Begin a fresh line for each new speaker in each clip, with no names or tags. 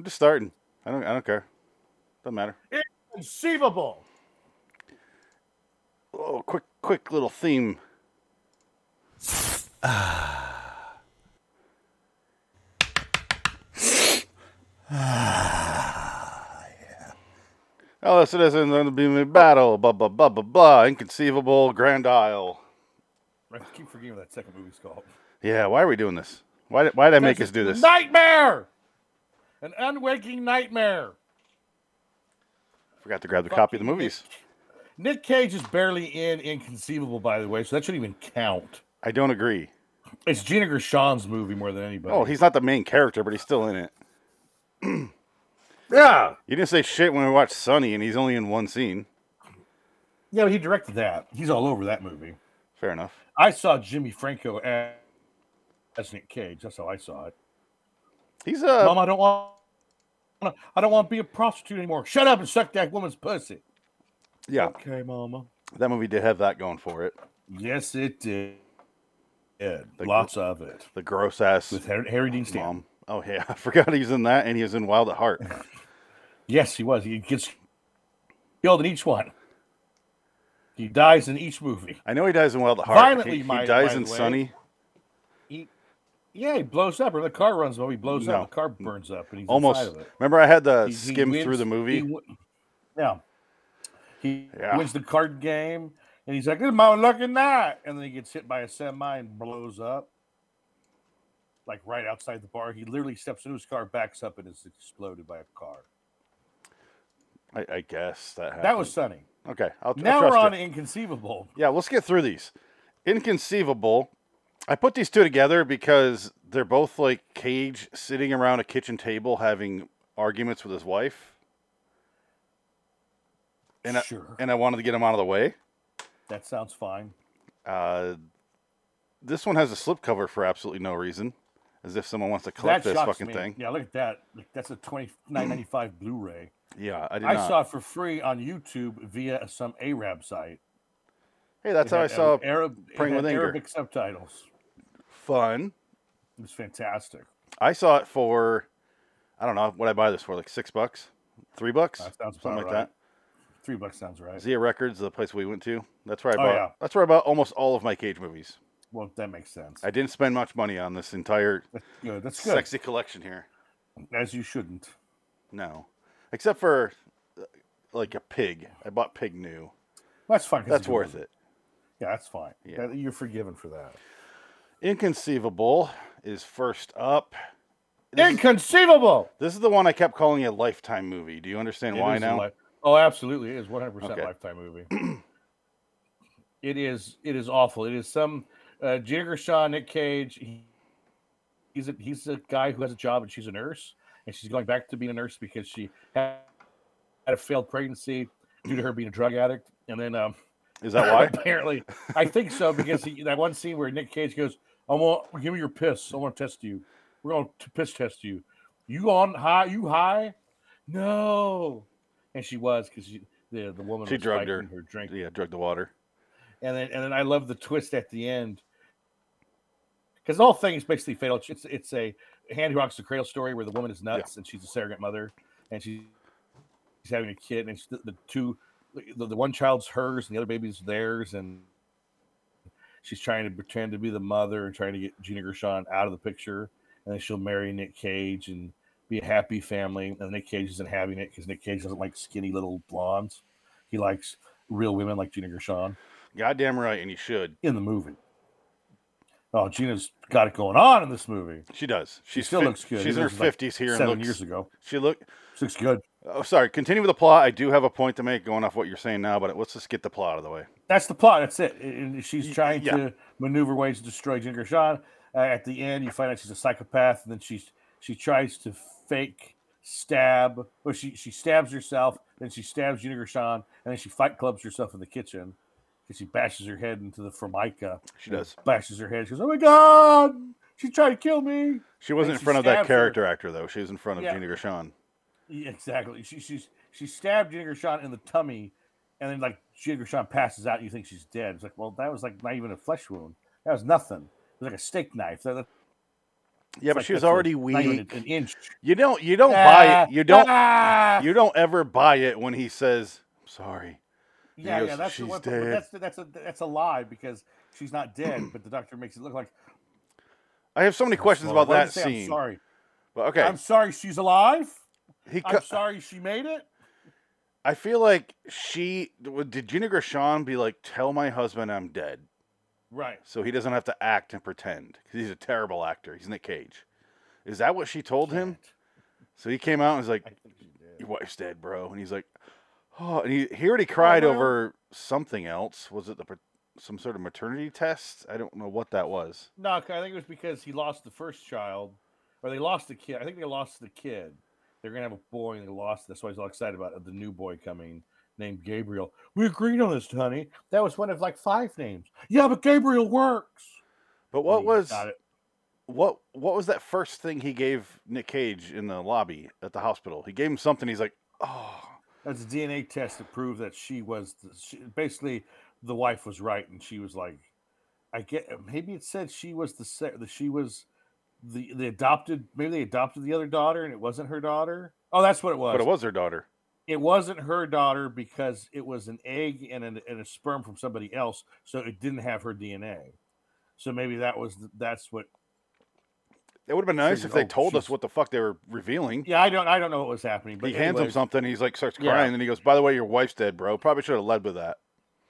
I'm just starting. I don't. I don't care. Doesn't matter.
Inconceivable.
Oh, quick, quick little theme. Ah. Ah, oh, this isn't going to be my battle. Blah blah blah blah blah. Inconceivable Grand Isle.
I keep forgetting what that second movie's called.
Yeah, why are we doing this? Why did, why did I make us do this?
Nightmare. An unwaking nightmare.
Forgot to grab the copy of the movies.
Nick Cage is barely in Inconceivable, by the way, so that shouldn't even count.
I don't agree.
It's Gina Gershon's movie more than anybody.
Oh, he's not the main character, but he's still in it.
yeah,
You didn't say shit when we watched Sonny, and he's only in one scene.
yeah. But he directed that. He's all over that movie.
Fair enough.
I saw Jimmy Franco as, as Nick Cage. That's how I saw it.
He's uh,
Mom, I don't want. I don't want to be a prostitute anymore. Shut up and suck that woman's pussy.
yeah.
Okay, Mama.
That movie did have that going for it.
Yes, it did.
The
Lots of it
The gross ass
with Harry, Harry Dean Stanton.
mom. Oh yeah, I forgot he's in that, and he was in Wild at Heart.
Yes, he was. He gets killed in each one. He dies in each movie.
I know he dies in Wild at Heart.
Violently,
he, he dies in. Sonny.
Yeah, he blows up, or the car runs over. He blows
No.
up. The car burns up, and he's
Almost.
it.
Remember, I had to
He- he
skim through the movie.
he yeah. He
Yeah.
wins the card game, and he's like, "This is my lucky night," and then he gets hit by a semi and blows up, like right outside the bar. He literally steps into his car, backs up, and is exploded by a car.
I, I guess that happened.
That was Sonny.
okay. I'll, I'll
Now
trust
we're on
you.
Inconceivable.
Yeah, let's get through these. Inconceivable. I put these two together because they're both like Cage sitting around a kitchen table having arguments with his wife, and I, and I wanted to get him out of the way.
That sounds fine.
Uh, this one has a slipcover for absolutely no reason, as if someone wants to collect
that
this fucking
me.
thing.
Yeah, look at that. That's a twenty nine ninety five Blu-ray.
Yeah, I did
I
not.
saw it for free on YouTube via some Arab site.
Hey, that's
It
how I saw
Arab
Praying with Anger.
Arabic subtitles.
fun.
It was fantastic.
I saw it for, I don't know, what I buy this for, like six bucks, three bucks, something like
right.
that.
Three bucks sounds right.
Zia Records, the place we went to. That's where I bought.
Oh,
bought.
yeah.
That's where I bought almost all of my Cage movies.
Well, that makes sense.
I didn't spend much money on this entire
That's good. That's good.
sexy collection here.
As you shouldn't.
No, except for uh, like a pig. I bought Pig New.
That's fine.
That's
it's a good
worth it.
Yeah, that's fine.
Yeah.
That- you're forgiven for that.
Inconceivable is first up. This is,
Inconceivable.
this is the one I kept calling a lifetime movie. Do you understand
It
why now?
li- oh, absolutely. It is 100%
Okay.
lifetime movie. it is it is awful. It is some uh Gina Gershon, Nick Cage. He, he's a he's a guy who has a job and she's a nurse and she's going back to being a nurse because she had, had a failed pregnancy due to her being a drug addict. And then um
Is that why?
apparently I think so because he, that one scene where Nick Cage goes, I want to give me your piss. I want to test you. We're going to piss test you. You on high? You high? No. And she was because the the woman
She
was
drugged her.
her drink.
yeah, drugged the water.
And then and then I love the twist at the end because the whole thing is basically fatal. It's it's a hand who rocks the cradle story where the woman is nuts and she's a surrogate mother and she, she's having a kid and the, the two the, the one child's hers and the other baby's theirs and she's trying to pretend to be the mother and trying to get Gina Gershon out of the picture and then she'll marry Nick Cage and be a happy family and Nick Cage isn't having it because Nick Cage doesn't like skinny little blondes he likes real women like Gina Gershon
Goddamn right, and you should.
in the movie. Oh, Gina's got it going on in this movie.
She does.
She still
fi-
looks good.
She's in her
was like
fifties here, and
Seven
looks.
years ago,
She look.
she looks good.
Oh, sorry. Continue with the plot. I do have a point to make going off what you're saying now, but let's just get the plot out of the way.
That's the plot. That's it. And she's trying
yeah.
to maneuver ways to destroy Gina Gershon. Uh, at the end, you find out she's a psychopath, and then she's she tries to fake stab. Or she she stabs herself, then she stabs Gina Gershon, and then she fight clubs herself in the kitchen because she bashes her head into the formica.
She does.
Bashes her head. She goes, "Oh my god, she tried to kill me."
She wasn't in front of that
stabs her.
character actor though. She was in front of
Yeah.
Gina Gershon.
Yeah, exactly. She she's she stabbed Gina Gershon in the tummy, and then like Gina Gershon passes out. And you think she's dead. It's like, well, that was like not even a flesh wound. That was nothing. It was like a steak knife. That,
Yeah,
It's
but
like
she was
a-
already
not
weak.
An inch.
You don't you don't buy
Ah,
it. You don't
ah!
you don't ever buy it when he says sorry.
Yeah,
goes,
yeah, that's
"She's
the one, but
dead."
that's that's a that's a lie because she's not dead, but the doctor makes it look like.
I have so many questions about that
you say, I'm
scene.
sorry.
But okay,
I'm sorry she's alive.
he
I'm sorry she made it.
I feel like she did Gina Gershon be like, "Tell my husband I'm dead,"
Right.
so he doesn't have to act and pretend because he's a terrible actor. He's Nick Cage. Is that what she told him?
Can't.
So he came out and was like,
I think she did.
"Your wife's dead, bro," and he's like, "Oh," and he he already oh, cried
well.
over something else. Was it the some sort of maternity test? I don't know what that was.
No, I think it was because he lost the first child, or they lost the kid. I think they lost the kid. They're gonna have a boy, and they lost. That's why he's all excited about the new boy coming, named Gabriel. We agreed on this, honey. That was one of like five names. Yeah, but Gabriel works.
But what was
got it.
what what was that first thing he gave Nick Cage in the lobby at the hospital? He gave him something. He's like, "Oh."
That's a DNA test to prove that she was the, she, basically the wife was right, and she was like, I get maybe it said she was the se- the she was the the adopted maybe they adopted the other daughter and it wasn't her daughter. Oh, that's what it was.
But it was her daughter.
It wasn't her daughter because it was an egg and, an, and a sperm from somebody else, so it didn't have her DNA. So maybe that was the, that's what.
It would have been nice if they
oh,
told us what the fuck they were revealing.
Yeah, I don't I don't know what was happening, but
he hands him something. He's like starts
Yeah.
crying, and he goes, "By the way, your wife's dead, bro. Probably should have led with that."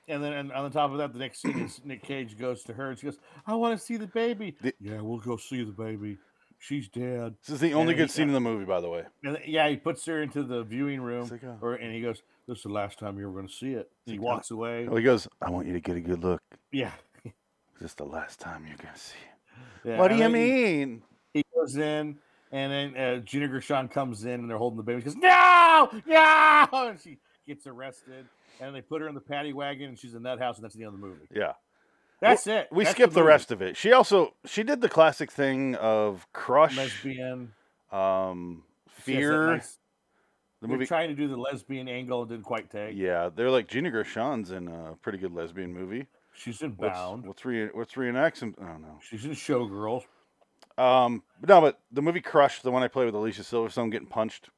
And then and on the top of that, the next scene is Nick Cage goes to her and she goes, "I want to see the baby."
The-
yeah, we'll go see the baby. She's dead.
This is the only
And
good
he-
scene in the movie, by the way.
And then- yeah, he puts her into the viewing room,
like, "Oh."
or and he goes, "This is the last time you're going to see it." He
He's
walks away.
Oh, he goes, "I want you to get a good look.
Yeah.
This is the last time you're gonna see it."
yeah,
what do
and
you
then he-
mean?
He goes in, and then uh, Gina Gershon comes in, and they're holding the baby. She goes, "No, no!" And she gets arrested, and they put her in the paddy wagon, and she's in that house, and that's the end of the movie.
Yeah,
That's it.
we
That's
skipped the,
movie.
rest of it. She also she did the classic thing of crush,
Lesbian.
um, fear.
nice-
the movie.
trying to do the lesbian angle, didn't quite take.
Yeah, they're like Gina Gershon's in a pretty good lesbian movie.
She's in
What's,
Bound.
what's re what's reenacts? and- Oh no.
She's in Showgirls.
Um, but no, but the movie Crush, the one I played with Alicia Silverstone getting punched,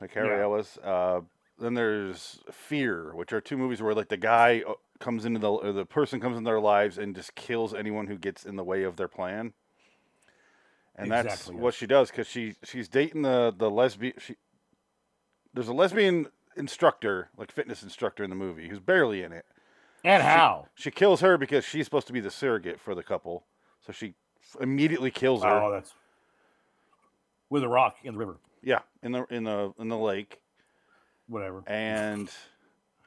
like Harry
Yeah.
Ellis. Uh, then there's Fear, which are two movies where like the guy uh, comes into the or the person comes into their lives and just kills anyone who gets in the way of their plan. And that's
Exactly,
what she does because she she's dating the the lesbian. She there's a lesbian instructor, like fitness instructor in the movie, who's barely in it.
And
She-
how?
She kills her because she's supposed to be the surrogate for the couple, so she immediately kills her.
Oh, that's with a rock in the river.
Yeah, in the in the in the lake,
Whatever.
and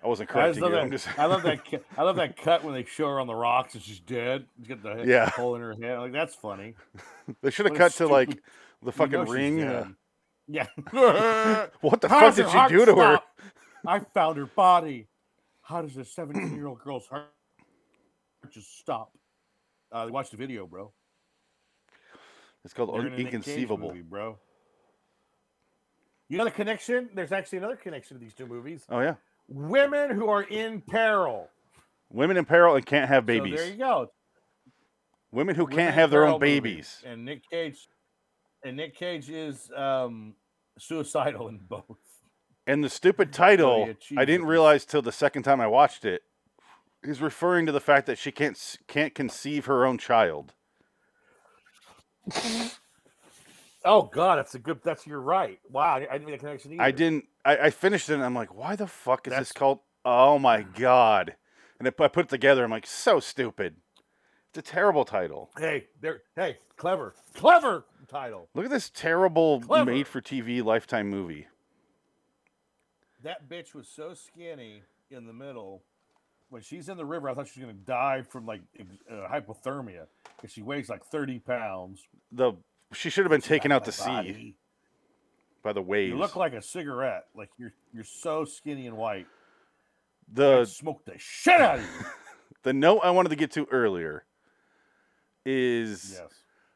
I wasn't
I, just love
you.
that,
just
I love that. I love that cut when they show her on the rocks and she's dead. She's got the
Yeah.
hole in her head. Like that's funny.
they should have cut to like the
You
fucking
know
ring. uh.
Yeah.
what the
How
fuck did she do to her?
I found her body. How does a 17 year old girl's heart just stop? Uh, they watched the video, bro.
It's called Un-
in a Nick Cage
Inconceivable.
movie, bro. You know the connection? There's actually another connection to these two movies.
Oh yeah,
Women who are in peril.
women in peril and can't have
So
babies.
there you go.
women who
Women
can't have their own babies.
And Nick Cage, and Nick Cage is um, suicidal in both.
And the stupid title, I didn't realize till the second time I watched it, is referring to the fact that she can't can't conceive her own child. Mm-hmm.
Oh God, that's a good. That's you're right. Wow, I didn't make that connection either.
I didn't. I, I finished it and I'm like, why the fuck is
That's-
this called? Oh my mm. god! And I, I put it together. I'm like, so stupid. It's a terrible title.
Hey, there. Hey, clever, clever title.
Look at this terrible
Clever.
made-for-TV Lifetime movie.
That bitch was so skinny in the middle. When she's in the river, I thought she was gonna die from like uh, hypothermia because she weighs like thirty pounds.
The she should have been taken out to sea by the waves.
You look like a cigarette. Like you're you're so skinny and white.
The
smoke the shit out of you.
the note I wanted to get to earlier is
yes.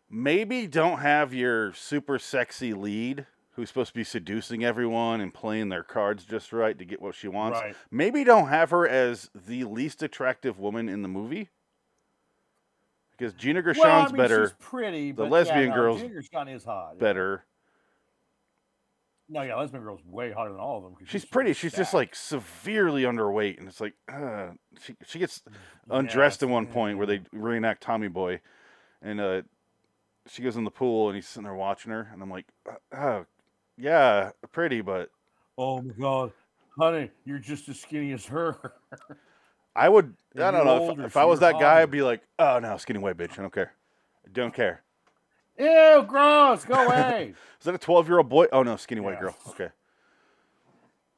maybe don't have your super sexy lead who's supposed to be seducing everyone and playing their cards just right to get what she wants.
Right.
Maybe don't have her as the least attractive woman in the movie. because Gina
Well, I
Gershon's
mean,
better.
She's pretty.
The lesbian
yeah, no,
girl's
Gina Gershon is hot.
Better.
No, yeah, lesbian girl's way hotter than all of them.
She's
so
pretty. She's just like severely underweight, and it's like uh, she she gets
Yeah,
undressed at one point where they reenact Tommy Boy, and uh, she goes in the pool and he's sitting there watching her, and I'm like, uh, oh, yeah, pretty, but
Oh my god, honey, you're just as skinny as her.
I would. I don't know if, if I was that guy, I'd be like, oh no, skinny white bitch. I don't care. I don't care.
Ew, gross. Go away.
Is that a 12 year old boy? Oh no, skinny white
Yeah.
girl. Okay.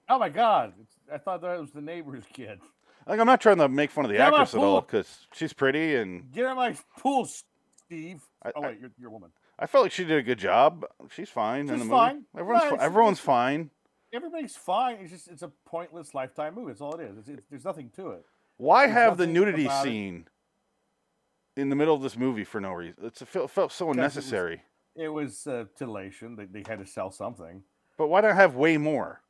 oh my god, I thought that was the neighbor's kid.
Like I'm not trying to make fun of the
Get
actress at all because she's pretty and
Get out of my pool, Steve.
I-
oh
I-
wait, you're, you're a woman.
I felt like she did a good job. She's fine in
She's
the movie.
fine.
Everyone's
Yeah,
fi- everyone's fine.
Everybody's fine. It's just it's a pointless lifetime movie. That's all it is. It's, it's, there's nothing to it.
Why
There's
have the nudity
about it.
scene in the middle of this movie for no reason? It's, it felt, so
Because it was-
unnecessary.
It was uh, titillation. They, they had to sell something.
But why not have way more?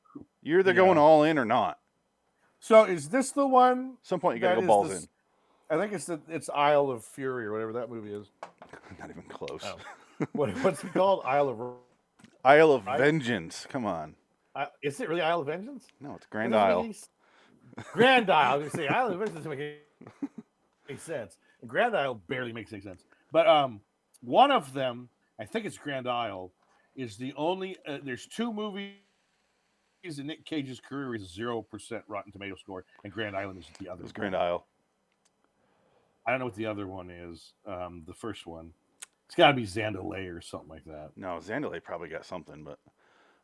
You're either going all in or not.
So is this the one?
At some point, you gotta go balls
this-
in.
I think it's the it's Isle of Fury or whatever that movie is.
Not even close.
Oh. What, what's it called? Isle of.
Isle of
I-
Vengeance. Come on.
I, is it really Isle of Vengeance?
No, it's Grand Isle.
any Grand Isle. I was say Isle of Vengeance doesn't make any, any sense. And Grand Isle barely makes any sense. But um, one of them, I think it's Grand Isle, is the only. Uh, there's two movies in Nick Cage's career is zero percent Rotten Tomato score, and Grand Island is the other.
It was Grand. Isle.
I don't know what the other one is. Um, the first one, it's got to be Zandalee or something like that.
No, Zandalee probably got something, but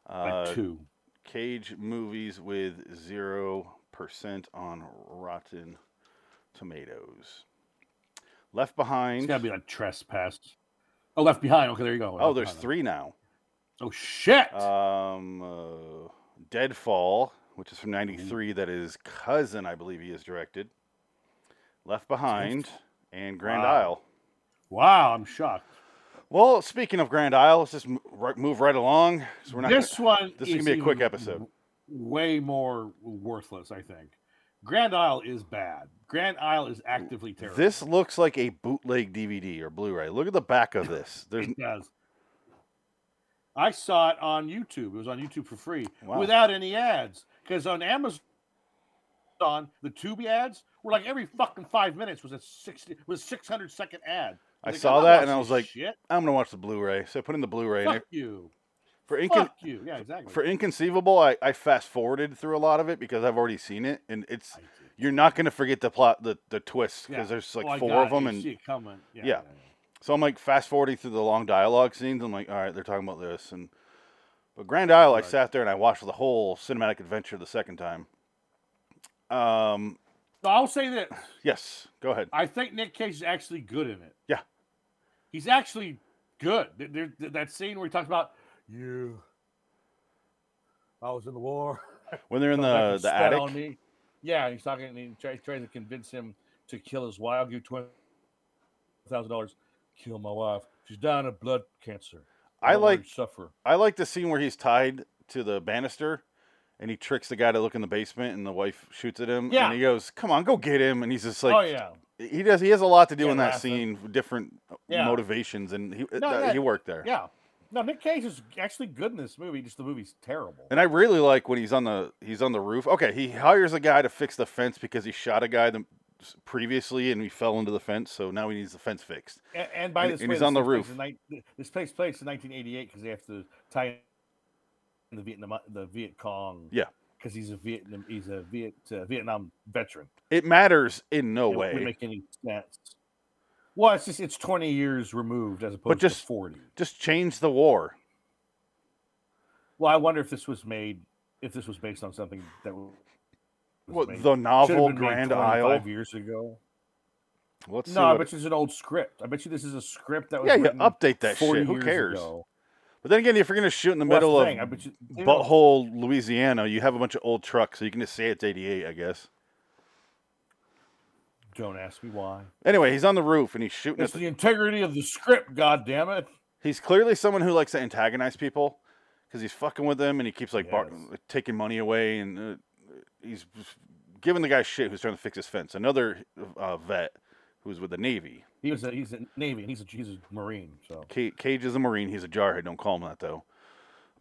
Like
uh,
two.
Cage movies with zero percent on Rotten Tomatoes. Left
It's
Behind.
got to be like Trespass. Oh, Left Behind. Okay, there you go.
oh,
Left
there's
Behind.
three now.
Oh shit!
Um, uh, Deadfall, which is from '93, that is cousin, I believe he has directed. Left Behind and Grand
Wow.
Isle.
Wow, I'm shocked.
Well, speaking of Grand Isle, let's just move right along. 'cause we're not
this
gonna-
one
this is gonna be a quick episode.
Way more worthless, I think. Grand Isle is bad. Grand Isle is actively terrible.
This looks like a bootleg DVD or Blu-ray. Look at the back of this. There's
it does. I saw it on YouTube. It was on YouTube for free
Wow.
without any ads. Because on Amazon, the Tubi ads were like every fucking five minutes was a sixty was six hundred second ad.
I
Like,
saw that and I was like,
shit.
I'm gonna watch the Blu-ray. So I put in the Blu-ray. And
Fuck you.
for Incon-
Fuck you. Yeah, exactly.
for Inconceivable, I, I fast forwarded through a lot of it because I've already seen it, and it's you're not gonna forget the plot, the the twists because
Yeah.
there's like
Oh,
four of them, and
see it coming. Yeah,
Yeah. so I'm like fast forwarding through the long dialogue scenes. I'm like, all right, they're talking about this, and but Grand Isle, I sat there and I watched the whole cinematic adventure the second time. Um,
I'll say this:
yes, go ahead.
I think Nick Cage is actually good in it.
Yeah.
He's actually good. There, there- that scene where he talks about you. I was in the war.
When they're in the the attic.
Yeah, he's talking and he tries, tries to convince him to kill his wife. I'll give you twenty thousand dollars. Kill my wife. She's dying of blood cancer.
I
her
like-
suffer.
I like the scene where he's tied to the banister and he tricks the guy to look in the basement and the wife shoots at him
Yeah.
and he goes, "Come on, go get him." And he's just like
oh yeah,
he does he has a lot to do
Yeah,
in that scene, with different uh,
Yeah.
motivations and he uh,
No,
that- he worked there.
yeah. No, Nick Cage is actually good in this movie. Just the movie's terrible.
And I really like when he's on the he's on the roof. Okay, he hires a guy to fix the fence because he shot a guy the, previously and he fell into the fence, so now he needs the fence fixed.
And, and by
And-
this
and
way,
he's
this
on the
place
roof.
in this takes place in 1988 because they have to tie in the Vietnam, the Viet Cong.
Yeah.
Because he's a Vietnam, he's a Viet uh, Vietnam veteran.
It matters in no
It
way.
make any sense. Well, it's just it's 20 years removed as opposed
just-
to 40.
Just change the war.
Well, I wonder if this was made, if this was based on something that was
What
made-
the novel Grand
25
Isle?
years ago.
Let's see.
No, I bet you it's an old script. I bet you this is a script that was
yeah, you update that
40
shit. Who cares?
ago.
But then again, if you're gonna shoot in the middle of
thing, you- you know-
butthole Louisiana, you have a bunch of old trucks, so you can just say it's 88, I guess.
Don't ask me why.
Anyway, he's on the roof and he's shooting. At
It's
the,
the integrity of the script, God damn it!
he's clearly someone who likes to antagonize people because he's fucking with them and he keeps like bar- taking money away and uh, he's giving the guy shit who's trying to fix his fence. Another uh, vet who's with the Navy.
He was a he's a Navy and he's a he's a Marine. So
Cage is a Marine. He's a jarhead. Don't call him that though.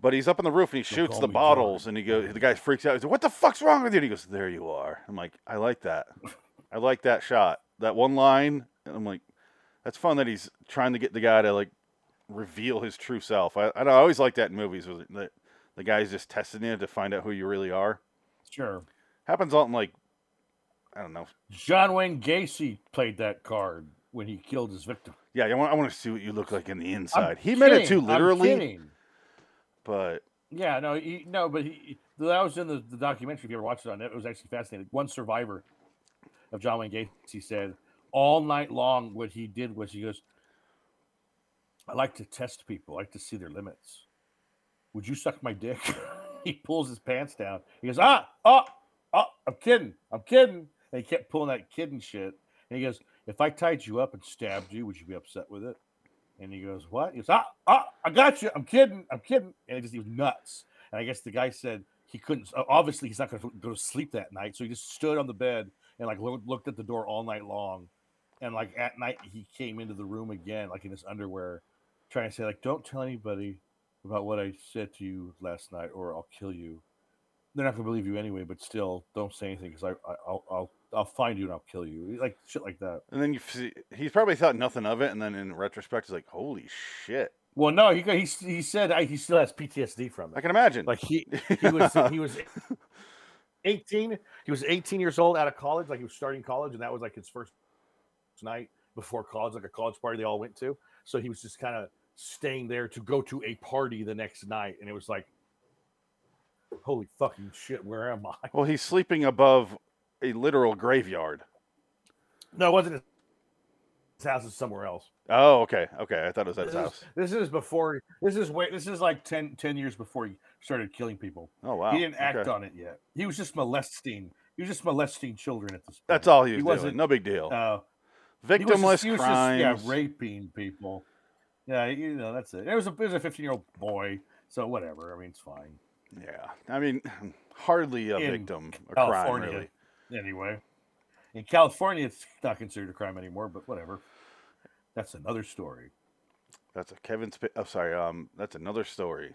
But he's up in the roof and he shoots the bottles
Jarhead.
and he goes. The guy freaks out. He's like, "What the fuck's wrong with you?" And he goes, "There you are." I'm like, "I like that. I like that shot. That one line." And I'm like, "That's fun that he's trying to get the guy to like reveal his true self." I, I, don't- I always like that in movies. Was that the guy's just testing you to find out who you really are.
sure.
Happens all in like, I don't know.
John Wayne Gacy played that card when he killed his victim.
Yeah, I want, I want to see what you look like in the
I'm
inside. he meant it too
kidding, I'm
literally, but
Yeah, no, he, no, but he, that was in the, the documentary. If you ever watched it on it, it was actually fascinating. One survivor of John Wayne Gacy said all night long what he did was he goes, "I like to test people. I like to see their limits. Would you suck my dick?" he pulls his pants down. He goes, "Ah, oh, oh, I'm kidding, I'm kidding." And he kept pulling that kidding shit. And he goes, "If I tied you up and stabbed you, would you be upset with it?" And he goes, "What?" He goes, "Ah, ah, I got you. I'm kidding. I'm kidding." And he just he was nuts. And I guess the guy said he couldn't. Obviously, he's not going to go to sleep that night, so he just stood on the bed and like looked, looked at the door all night long. And like at night, he came into the room again, like in his underwear, trying to say like, "Don't tell anybody about what I said to you last night, or I'll kill you." They're not going to believe you anyway, but still, don't say anything because I, I, I'll, I'll, I'll find you and I'll kill you, like shit like that.
and then you see he's probably thought nothing of it, and then in retrospect, he's like, "Holy shit!"
Well, no, he he he said I, he still has PTSD from it.
I can imagine.
Like he he was he was 18 he was 18 years old out of college like he was starting college and that was like his first night before college like a college party they all went to so he was just kind of staying there to go to a party the next night and it was like holy fucking shit where am i
well, he's sleeping above a literal graveyard.
no it wasn't his house is somewhere else
Oh, okay, okay. I thought it was at his
this
house.
is, this is before this is way this is like 10, 10 years before he started killing people
Oh wow,
he didn't act
okay.
on it yet he was just molesting he was just molesting children at this point.
That's all he was
He
doing.
wasn't,
No big deal.
uh, He was just-
Victimless
he was just,
crimes.
yeah, raping people. Yeah, you know that's it. It was a it was a fifteen year old boy, so whatever. I mean, it's fine.
Yeah, I mean, hardly a
In
victim, a crime really.
Anyway, in California, it's not considered a crime anymore, but whatever. That's another story.
That's a Kevin. Sp- oh, sorry. Um, that's another story.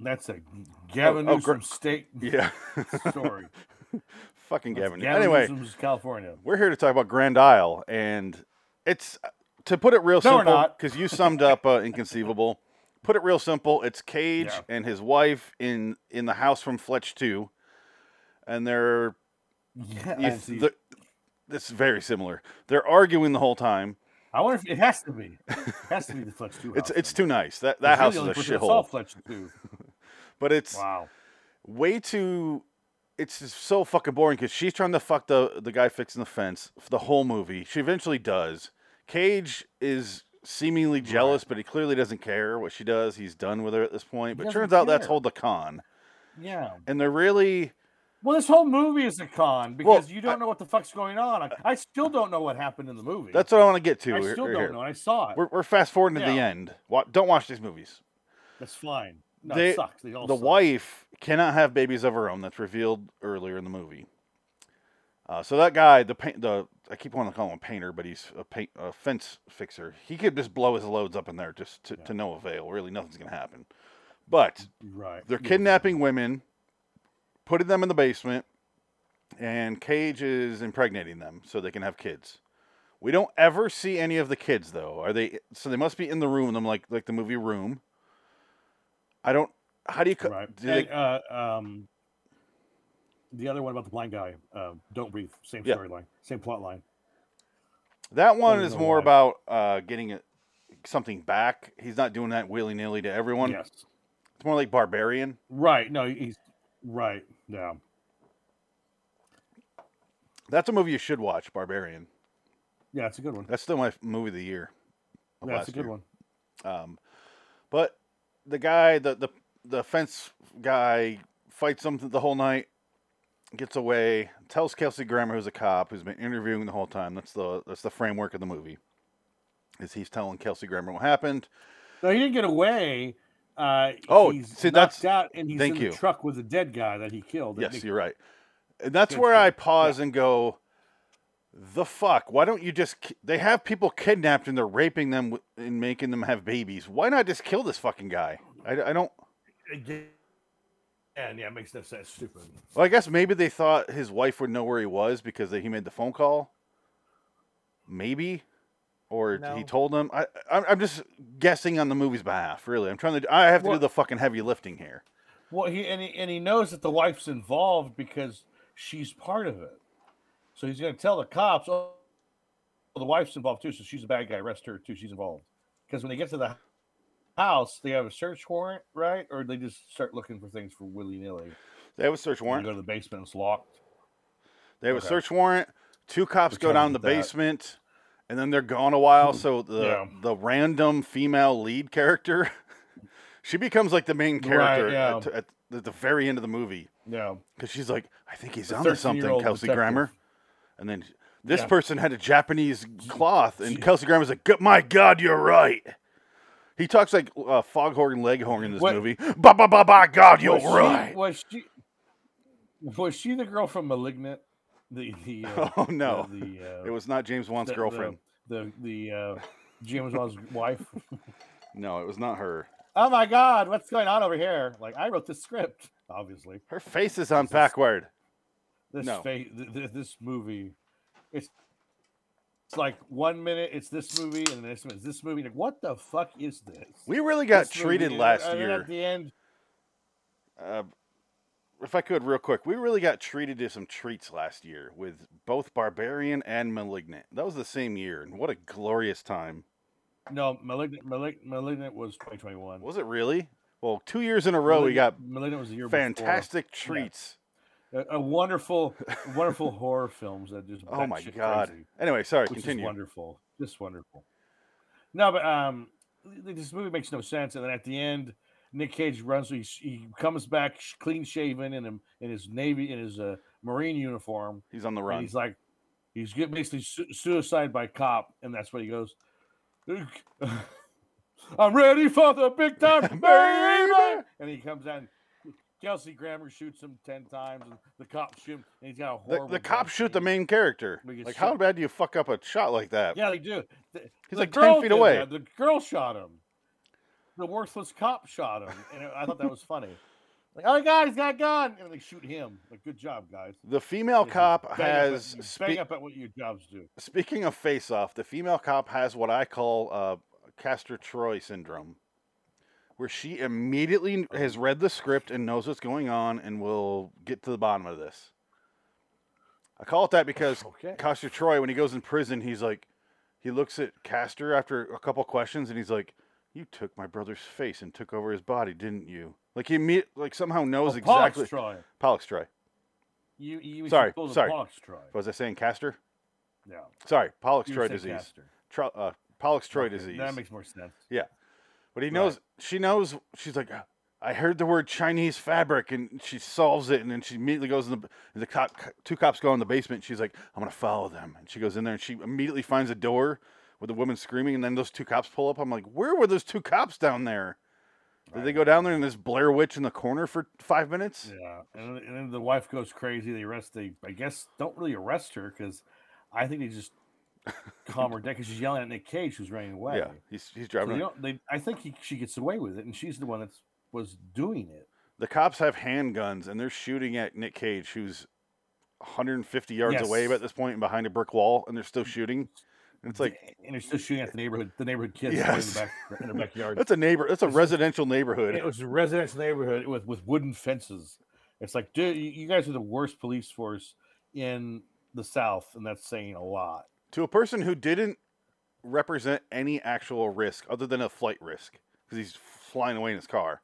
That's a Gavin
oh,
Newsom
gr-
state
Yeah.
story.
Fucking Gavin.
Gavin
anyway,
Newsom's California.
we're here to talk about Grand Isle, and it's to put it real
No,
simple because you summed up uh, inconceivable. Put it real simple. It's Cage
Yeah.
and his wife in in the house from Fletch Two, and they're
Yeah,
you
I
th-
see.
the, it's very similar. They're arguing the whole time.
I wonder if it has to be. It has to be the Fletch Two.
It's
house
it's
then.
too nice. That that
Because
house
you're
is a
only person that saw
shithole.
Fletch Two.
But it's
Wow.
way too it's just so fucking boring because she's trying to fuck the the guy fixing the fence for the whole movie she eventually does cage is seemingly jealous but he clearly doesn't care what she does he's done with her at this point but
doesn't
turns out that's
care.
all the con
Yeah.
and they're really
Well, this whole movie is a con
Well,
because you don't know what the fuck's going on. I, I still don't know what happened in the movie.
that's what i want to get to
I still
here-
don't
here.
know. I saw it.
we're, we're fast forwarding to the end don't watch these movies
That's fine. No,
They-
sucks. They all
the
suck.
wife cannot have babies of her own. That's revealed earlier in the movie. Uh, so that guy, the paint, the I keep wanting to call him a painter, but he's a paint, a fence fixer. He could just blow his loads up in there just to, to no avail. Really, nothing's gonna happen. But
Right.
they're
Yeah.
kidnapping women, putting them in the basement, and Cage is impregnating them so they can have kids. We don't ever see any of the kids though. Are they? So they must be in the room. Them like like the movie Room. I don't. How do you?
Right.
do they-
uh, um, the other one about the blind guy, uh, don't breathe. Same
Yeah.
storyline, same plot line.
That one is more about uh, getting it, something back. He's not doing that willy nilly to everyone.
Yes.
It's more like Barbarian.
Right. No, he's right. Yeah.
That's a movie you should watch, Barbarian.
Yeah, it's a good one.
That's still my movie of the year. of
Yeah, it's a good
year.
one.
Um, but the guy, the, the the fence guy, fights him the whole night, gets away, tells Kelsey Grammer, who's a cop, who's been interviewing the whole time. That's the that's the framework of the movie. Is he's telling Kelsey Grammer what happened?
No, he didn't get away. Uh,
Oh,
he's
see,
knocked
that's-
out, and he's
thank
in
you.
the truck with the dead guy that he killed.
Yes,
They-
you're right. And that's
Good
where I
you.
pause and go, the fuck? Why don't you just? ki- They have people kidnapped and they're raping them and making them have babies. Why not just kill this fucking guy? I, I don't.
Again, and yeah, it makes no sense. Stupid.
Well, I guess maybe they thought his wife would know where he was because he made the phone call. Maybe, or
No.
he told them. I, I'm just guessing on the movie's behalf. Really, I'm trying to. I have to
Well-
do the fucking heavy lifting here.
Well, he and he and he knows that the wife's involved because she's part of it. So he's going to tell the cops, "Oh, the wife's involved too, so she's a bad guy. Arrest her too. She's involved." Because when they get to the house, they have a search warrant, right? Or they just start looking for things for willy nilly.
They have a search warrant.
go to the basement, it's locked.
They have a search warrant. Two cops go down the
that.
basement, and then they're gone a while. So the
Yeah.
the random female lead character, she becomes like the main
Right,
character
yeah.
at, at, at the very end of the movie
Yeah.
because she's like, I think he's onto something, Kelsey
detective.
Grammer. And then this
Yeah.
person had a Japanese cloth, and
she-
Kelsey Grammer's like, "My God, you're right." He talks like uh, Foghorn Leghorn in this
What-
movie. Ba ba ba ba. God, you're
was she,
right.
Was she? Was she the girl from *Malignant*? The the uh,
Oh no,
the, uh,
it was not James Wan's girlfriend.
The the, uh, James Bond's wife.
No, it was not her.
Oh my God, what's going on over here? Like I wrote the script, obviously.
Her face is on
This
backward.
This
No.
fa- th- th- this movie, it's it's like one minute it's this movie and the next minute it's this movie. Like what the fuck is this?
We really got
This
treated
movie,
last
and
year.
At the end,
Uh, if I could, real quick, we really got treated to some treats last year with both Barbarian and Malignant. That was the same year, and what a glorious time.
no, *Malignant*. Malignant, *Malignant* was 2021.
Was it really? Well, two years in a row, we got
*Malignant*, *Malignant* was the year before.
fantastic treats.
a, a wonderful, wonderful horror films that just
Oh my god.
crazy,
Anyway, sorry, continue.
is wonderful, just wonderful. No, but um, this movie makes no sense, and then at the end, Nick Cage runs. He, he comes back clean shaven in him in his navy in his uh, marine uniform,
He's on the run.
he's like, he's get basically su- suicide by cop, and that's what he goes. I'm ready for the big time, baby. And he comes out. and Kelsey Grammer shoots him ten times, and the cops shoot him, and he's got a
The,
horrible.
the
death
cops shoot the main character. Like,
shot.
how bad do you fuck up a shot like that?
Yeah, they do. The,
He's
the
like 10 feet away.
that. The girl shot him. The worthless cop shot him, and I thought that was funny. Like, oh, God, he's got a gun, and they shoot him. Like, good job, guys.
The female cop
bang up
has.
at,
spe-
up at what your jobs do.
Speaking of face off, the female cop has what I call uh, Castor Troy syndrome, where she immediately has read the script and knows what's going on and will get to the bottom of this. I call it that because
Okay.
Castor Troy, when he goes in prison, he's like, he looks at Castor after a couple questions and he's like, "You took my brother's face and took over his body, didn't you?" Like he imme- like somehow knows
Oh,
exactly.
Pollux Troy.
Pollux Troy.
You, you
Sorry, sorry.
Troy.
Was I saying Castor?
No.
Sorry, Pollux Troy disease. Tro- uh, Pollux Troy
Okay,
disease.
That makes more sense.
Yeah, but he
Right.
knows, she knows, she's like, I heard the word Chinese fabric, and she solves it, and then she immediately goes in the, and the cop, two cops go in the basement. She's like, I'm gonna follow them, and she goes in there, and she immediately finds a door with the woman screaming, and then those two cops pull up. I'm like, where were those two cops down there? Did they go down there and this Blair Witch in the corner for five minutes?
Yeah, and, then- and then the wife goes crazy. They arrest. They, I guess, don't really arrest her because I think they just calm her down because she's yelling at Nick Cage, who's running away.
Yeah, he's he's
So
driving.
they they, I think he, she gets away with it, and she's the one that was doing it.
the cops have handguns, and they're shooting at Nick Cage, who's 150 yards away at this point and behind a brick wall, and they're still shooting. And it's like
and they're still shooting at the neighborhood, the neighborhood kids
Yes.
in, the back, in their backyard.
that's a neighbor. That's a
It's-
residential neighborhood.
it was a residential neighborhood with with wooden fences. It's like, dude, you guys are the worst police force in the South, and that's saying a lot.
to a person who didn't represent any actual risk other than a flight risk because he's flying away in his car.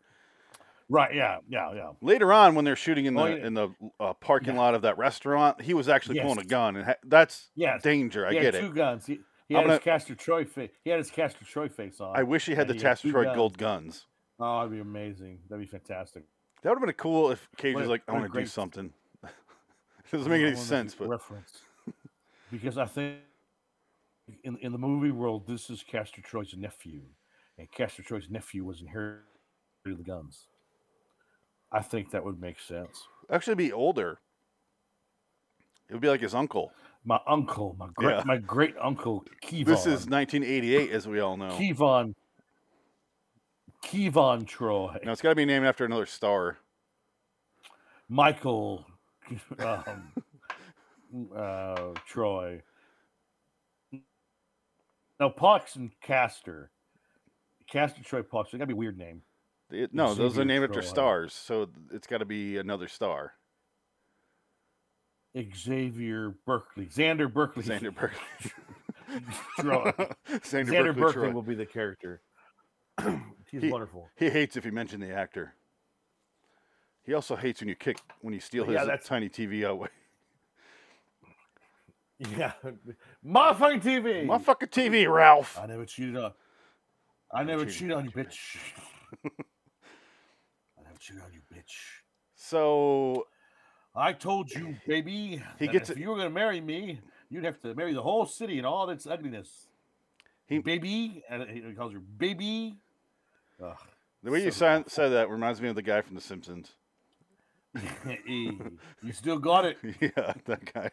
Right? Yeah, yeah, yeah.
Later on, when they're shooting in the
Oh, yeah.
in the uh, parking
Yeah.
lot of that restaurant, he was actually pulling a gun, and ha- that's
Yes.
danger. I
he
get
had
it.
two guns. He, he
I'm
had his
gonna-
Castor Troy face. He had his Castor Troy face on.
I wish he had the
he had two guns.
gold guns.
oh, that'd be amazing. That'd be fantastic.
That would have been cool if Cage
What
was like, "I want to do something." it doesn't make any sense, but
reference because I think in in the movie world, this is Castor Troy's nephew, and Castor Troy's nephew was inherited the guns. I think that would make sense.
actually be older. It would be like his uncle.
My uncle, my great
Yeah.
my great uncle Kevon.
This is 1988, as we all know.
Kevon. Kevon Troy.
Now it's got to be named after another star.
Michael um, uh, Troy. Now Pox and Castor. Castor Troy Pox. It's got to be a weird name.
It- no, those are named after stars, so it's got to be another star.
Xavier Berkeley. Xander Berkeley.
Xander Berkeley.
Troy.
Xander,
Xander
Berkeley.
Berkeley
Troy.
will be the character. He's
He-
wonderful.
He hates if you mention the actor. He also hates when you kick when you steal his
Yeah, that's-
tiny TV away.
Yeah. my fucking TV.
My fucking TV, Ralph.
I never cheated on. I never
cheated
cheated on you,
on you,
bitch. I never cheated on you, bitch.
So
I told you, baby,
He gets
if
it-
you were gonna marry me, you'd have to marry the whole city and all its ugliness.
He-
baby, and he calls her baby. Ugh.
the way you
So
said, said that reminds me of the guy from The Simpsons.
Hey, you still got it.
yeah, that guy.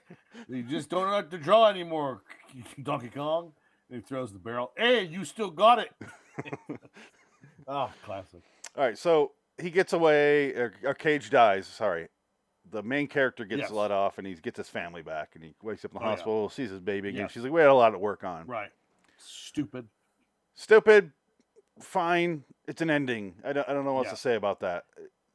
You just don't have to draw anymore, Donkey Kong. And he throws the barrel. Hey, you still got it. oh, classic.
All right, so he gets away. Or, or Cage dies. Sorry, the main character gets
Yes.
let off, and he gets his family back, and he wakes up in the
Oh, yeah.
hospital, sees his baby again.
Yes.
She's like, "We had a lot to work on."
Right. Stupid.
Stupid. Fine. It's an ending. I don't, I don't know what
Yeah.
to say about that.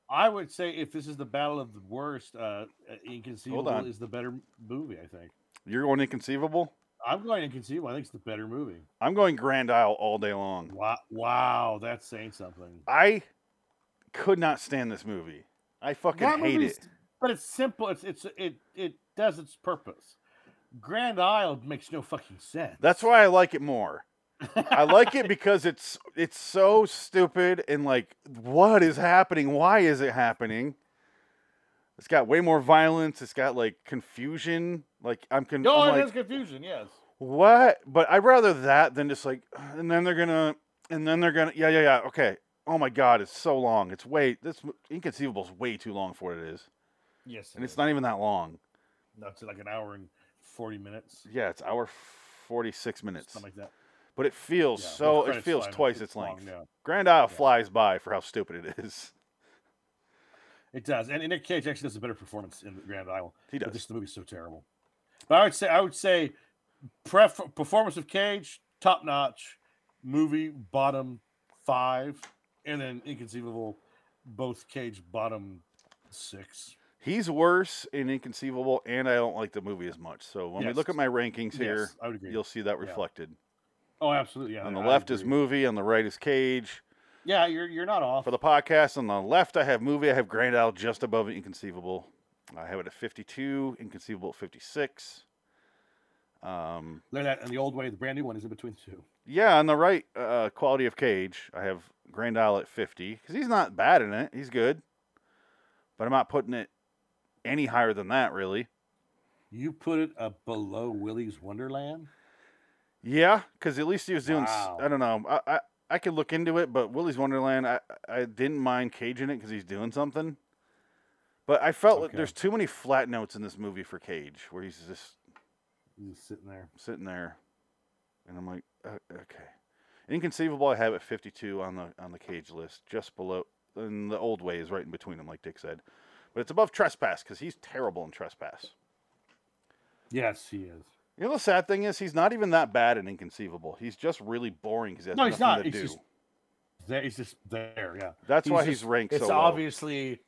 I would say if this is the battle of the worst, uh, Inconceivable
on.
is the better movie. I think.
You're going inconceivable.
I'm going Inconceivable. I think it's the better movie.
I'm going Grand Isle all day long.
Wow, wow, that's saying something.
I could not stand this movie. I fucking
That
hate it.
But it's simple. It's it's it it does its purpose. Grand Isle makes no fucking sense.
That's why I like it more. I like it because it's it's so stupid and like what is happening? Why is it happening? It's got way more violence. It's got like confusion. Like I'm, con-
No,
I'm
it
like,
has confusion. Yes.
what? But I'd rather that than just like, and then they're gonna, and then they're gonna, yeah, yeah, yeah. Okay. Oh my God, it's so long. It's way this inconceivable is way too long for what it is,
Yes.
and it's not even that long.
not. It's like an hour and forty minutes.
Yeah, it's hour forty six minutes,
Something like that.
but it feels
Yeah,
so. It feels twice its
long,
length.
yeah.
Grand Isle
Yeah.
flies by for how stupid it is.
It does, and, and Nick Cage actually does a better performance in Grand Isle.
He
But
does.
this the movie's so terrible. But I would say I would say pref- performance of Cage top notch, movie bottom five, and then Inconceivable both Cage bottom six.
He's worse and Inconceivable, and I don't like the movie as much. So when we
Yes.
look at my rankings here,
Yes, I would agree.
you'll see that reflected.
Oh, absolutely. Yeah.
on the
I
left is
agree.
movie, on the right is Cage.
Yeah, you're you're not off.
For the podcast, on the left, I have movie. I have Grand Isle just above Inconceivable. I have it at 52, Inconceivable at 56. Um,
at that, in the old way, the brand new one is in between the two.
yeah, on the right, uh, Quality of Cage, I have Grand Isle at 50 because he's not bad in it. He's good. But I'm not putting it any higher than that, really.
You put it uh, below Willy's Wonderland.
Yeah, because at least he was doing.
Wow.
I don't know. I, I I could look into it, but Willy's Wonderland, I I didn't mind Cage in it because he's doing something. But I felt like there's too many flat notes in this movie for Cage, where he's just
He's just sitting there.
sitting there, and I'm like, uh, okay. Inconceivable, I have at 52 on the on the Cage list, just below. And the old way is right in between them, like Dick said. But it's above Trespass because he's terrible in Trespass.
Yes, he is.
You know the sad thing is he's not even that bad and Inconceivable. He's just really boring because he has
No, he's not.
to
He's
do.
just there. He's just there. Yeah.
That's why
just-
he's ranked
It's
so low.
obviously,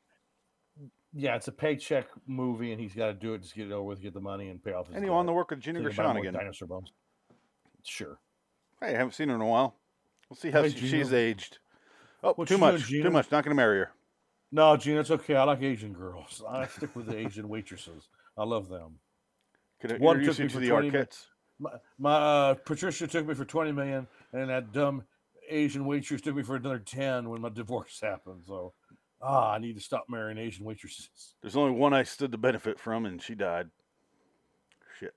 yeah, it's a paycheck movie, and he's got to do it just get it over with, get the money, and pay off. His
And he wanted to work with Gina
he can buy
Gershon again.
Dinosaur bones. Sure.
Hey, I haven't seen her in a while. We'll see how
Hey,
she, she's aged. Oh, too much. Too much. Not going to marry her.
No, Gina, it's okay. I like Asian girls. I stick with the Asian waitresses. I love them.
Could I
One took me
to
for
the
20 minutes.
Arquettes?
My, my uh, Patricia took me for twenty million, and that dumb Asian waitress took me for another ten when my divorce happened. So, ah, I need to stop marrying Asian waitresses.
There's only one I stood to benefit from, and she died. Shit.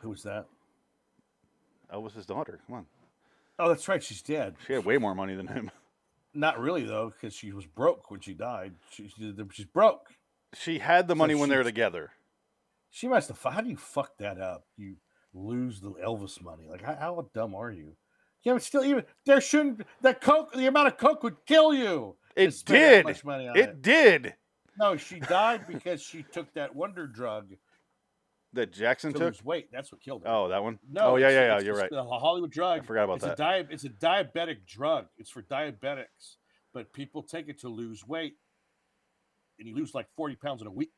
Who was that?
Elvis' his daughter. Come on.
Oh, that's right. She's dead.
She had way more money than him.
Not really though, because she was broke when she died. She, she- she's broke.
She had the
So
money when they were together.
She must have. How do you fuck that up? You lose the Elvis money. Like, how, how dumb are you? Yeah, but still, even there shouldn't that coke. The amount of coke would kill you.
It did.
much money on
It
it.
did.
No, she died because she took that wonder drug
That Jackson
to
took.
lose weight. That's what killed him.
Oh, that one.
No.
Oh yeah, yeah, yeah. You're right.
A Hollywood drug.
I forgot about
it's
that.
A di- it's a diabetic drug. It's for diabetics, but people take it to lose weight, and you lose like forty pounds in a week.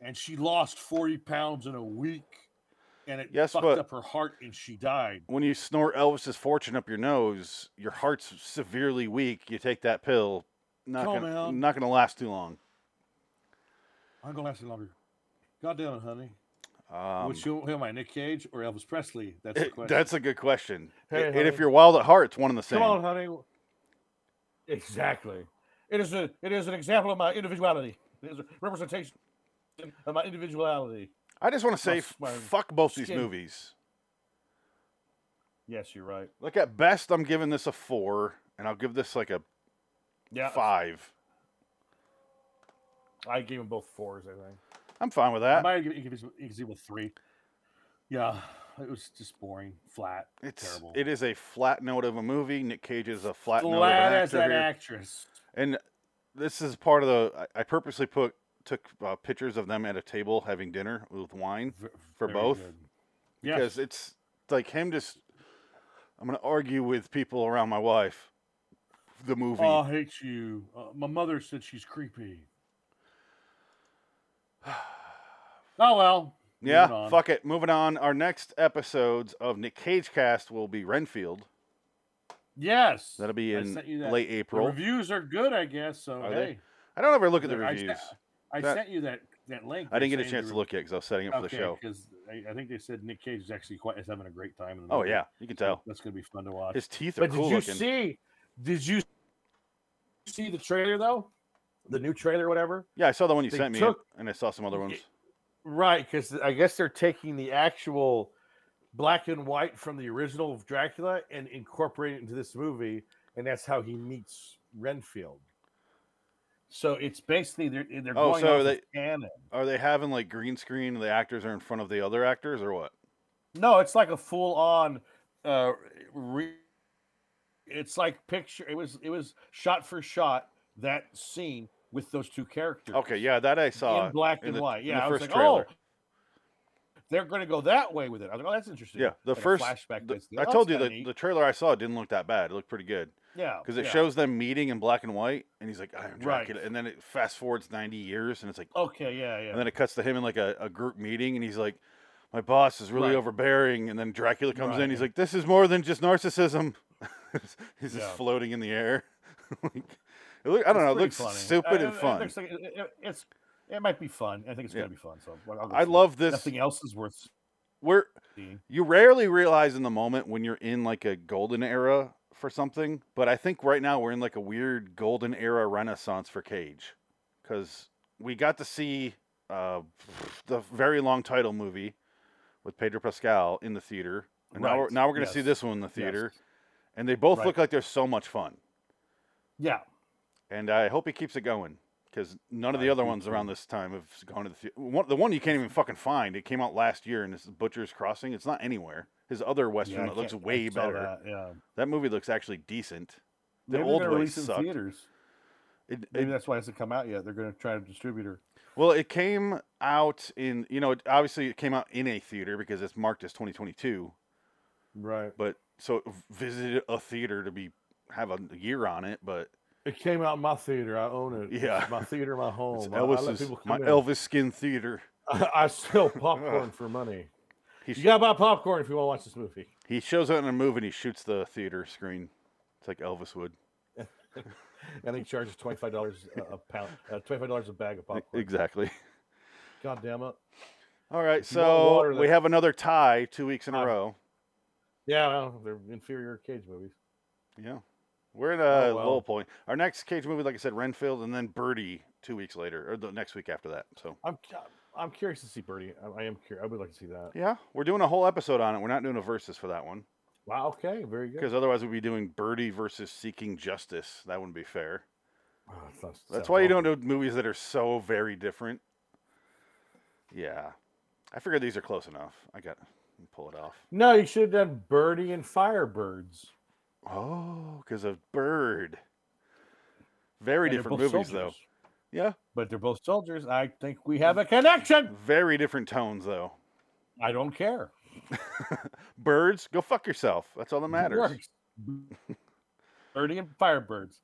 And she lost forty pounds in a week, and it
Yes,
fucked
but-
up her heart, and she died.
when you snort Elvis's fortune up your nose, your heart's severely weak. You take that pill, not
Come
gonna
on.
not gonna last too long.
I'm gonna last longer. God damn it, honey.
Um,
Which who, who am I, Nick Cage or Elvis Presley? That's the
it-
question.
that's a good question.
Hey,
and if you're wild at heart, it's one and the same.
Come on, honey. Exactly. It is a. It is an example of my individuality. It is a representation of my individuality.
I just want to say,
My- my
f- fuck both these movies.
Yes, you're right.
Like at best, I'm giving this a four, and I'll give this like a
Yeah,
five.
I gave them both fours. I think.
I'm fine with
I
that.
might give it. You see with three. Yeah, it was just boring, flat,
It's
terrible.
it is a flat note of a movie. Nick Cage is a flat, note of
flat
an
as that
here.
actress.
And this is part of the. I I purposely put took uh, pictures of them at a table having dinner with wine For
very
both?
good. Yes.
because it's like him just. I'm gonna argue with people around my wife. The movie.
Oh, I hate you. Uh, my mother said she's creepy. Oh well.
yeah, fuck it. Moving on. Our next episodes of Nick Cage cast will be Renfield.
Yes.
That'll be in
that.
late
The
April.
reviews are good, I guess. So
Are they?
hey,
I don't ever look at the
There, I
reviews.
I
That-
sent you that that link.
I didn't get a chance
they
to look yet because I was setting up for the show.
because I, I think they said Nick Cage is actually quite is having a great time. In the
Oh yeah, you can tell.
that's gonna be fun to watch.
His teeth are
but
cool
did you
looking.
see? Did you see the trailer though? The new trailer, whatever.
Yeah, I saw the one you
They
sent me,
took-
and I saw some other ones.
Right, because I guess they're taking the actual black and white from the original of Dracula and incorporating it into this movie, and that's how he meets Renfield. So it's basically they're they're
Oh,
going
so they-
canon.
Are they having like green screen? and The actors are in front of the other actors, or what?
No, it's like a full on. Uh, re- it's like picture. It was it was shot for shot that scene with those two characters.
Okay, yeah, that I saw
in black
in
and
the-
white. Yeah,
the
I was like,
trailer.
oh, they're going to go that way with it. I was like, oh, that's interesting.
Yeah, the
Like
first.
flashback.
the-. I
Oh,
told you
neat.
the trailer I saw didn't look that bad. It looked pretty good
yeah,
because it
yeah.
shows them meeting in black and white, and he's like, "I am
Right.
And then it fast forwards ninety years, and it's like,
Okay, yeah, yeah.
and then it cuts to him in like a, a group meeting, and he's like, "My boss is really
Right.
overbearing," and then Dracula comes
Right,
in, he's
yeah.
like, "This is more than just narcissism." he's just floating in the air. like, look, I don't
It's
know. It looks
funny.
stupid
Uh,
and
it- it
fun.
looks like it- it- it's it might be fun. I think it's
Yeah.
going to be fun. So I'll
I
see it.
love this.
Nothing else is worth
We're you rarely realize in the moment when you're in like a golden era for something, but I think right now we're in like a weird golden era renaissance for Cage because we got to see uh, the very long title movie with Pedro Pascal in the theater, and now we're, now we're going to see this one in the
yes.
theater, and they both
Right.
look like they're so much fun,
Yeah,
and I hope he keeps it going. Because none of the other ones around this time have gone to the theater. One, the one you can't even fucking find. It came out last year, and it's Butcher's Crossing. It's not anywhere. His other western
yeah,
that looks way better.
That, yeah,
That movie looks actually decent. The
maybe
old way sucked.
theaters.
It,
Maybe that's why it hasn't come out yet. They're going to try to distribute her.
well, it came out in you know it- obviously it came out in a theater because it's marked as 2022.
Right.
But so visited a theater to be have a year on it, but
It came out in my theater. I own it. It's
Yeah.
my theater, my home.
it's
I,
Elvis's my
in.
Elvis skin theater.
I, I sell popcorn for money.
He
You
sh-
gotta buy popcorn if you want to watch this movie.
he shows up in a movie and he shoots the theater screen. It's like Elvis would.
And he charges twenty five dollars a pound, uh, twenty five dollars a bag of popcorn.
Exactly.
God damn it!
All right,
If
so we have another tie two weeks in a row.
Yeah, well, they're inferior cage movies.
Yeah. We're at a
Oh, well.
low point. Our next Cage movie, like I said, Renfield, and then Birdy two weeks later, or the next week after that. So,
I'm I'm curious to see Birdy. I, I am curious. I would like to see that.
yeah, we're doing a whole episode on it. We're not doing a versus for that one
Wow. Okay. Very good.
because otherwise we'd be doing Birdy versus Seeking Justice. That wouldn't be fair.
Oh,
That's
sounds
why you don't do movies that are so very different. Yeah. I figured these are close enough. I got pull it off.
No, you should have done Birdy and Firebirds.
Oh, because of Bird. Very
And
different movies, though. Yeah,
But they're both soldiers. I think we have a connection.
very different tones, though.
I don't care.
Birds, go fuck yourself. That's all that matters.
Birdy and Firebirds.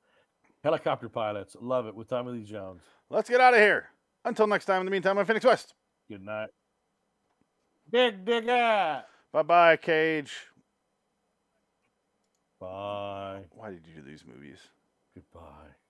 Helicopter pilots. Love it with Tommy Lee Jones.
Let's get out of here. Until next time, in the meantime, I'm Phoenix West.
Good night. Big digger.
Bye bye, Cage.
Bye.
Why did you do these movies?
Goodbye.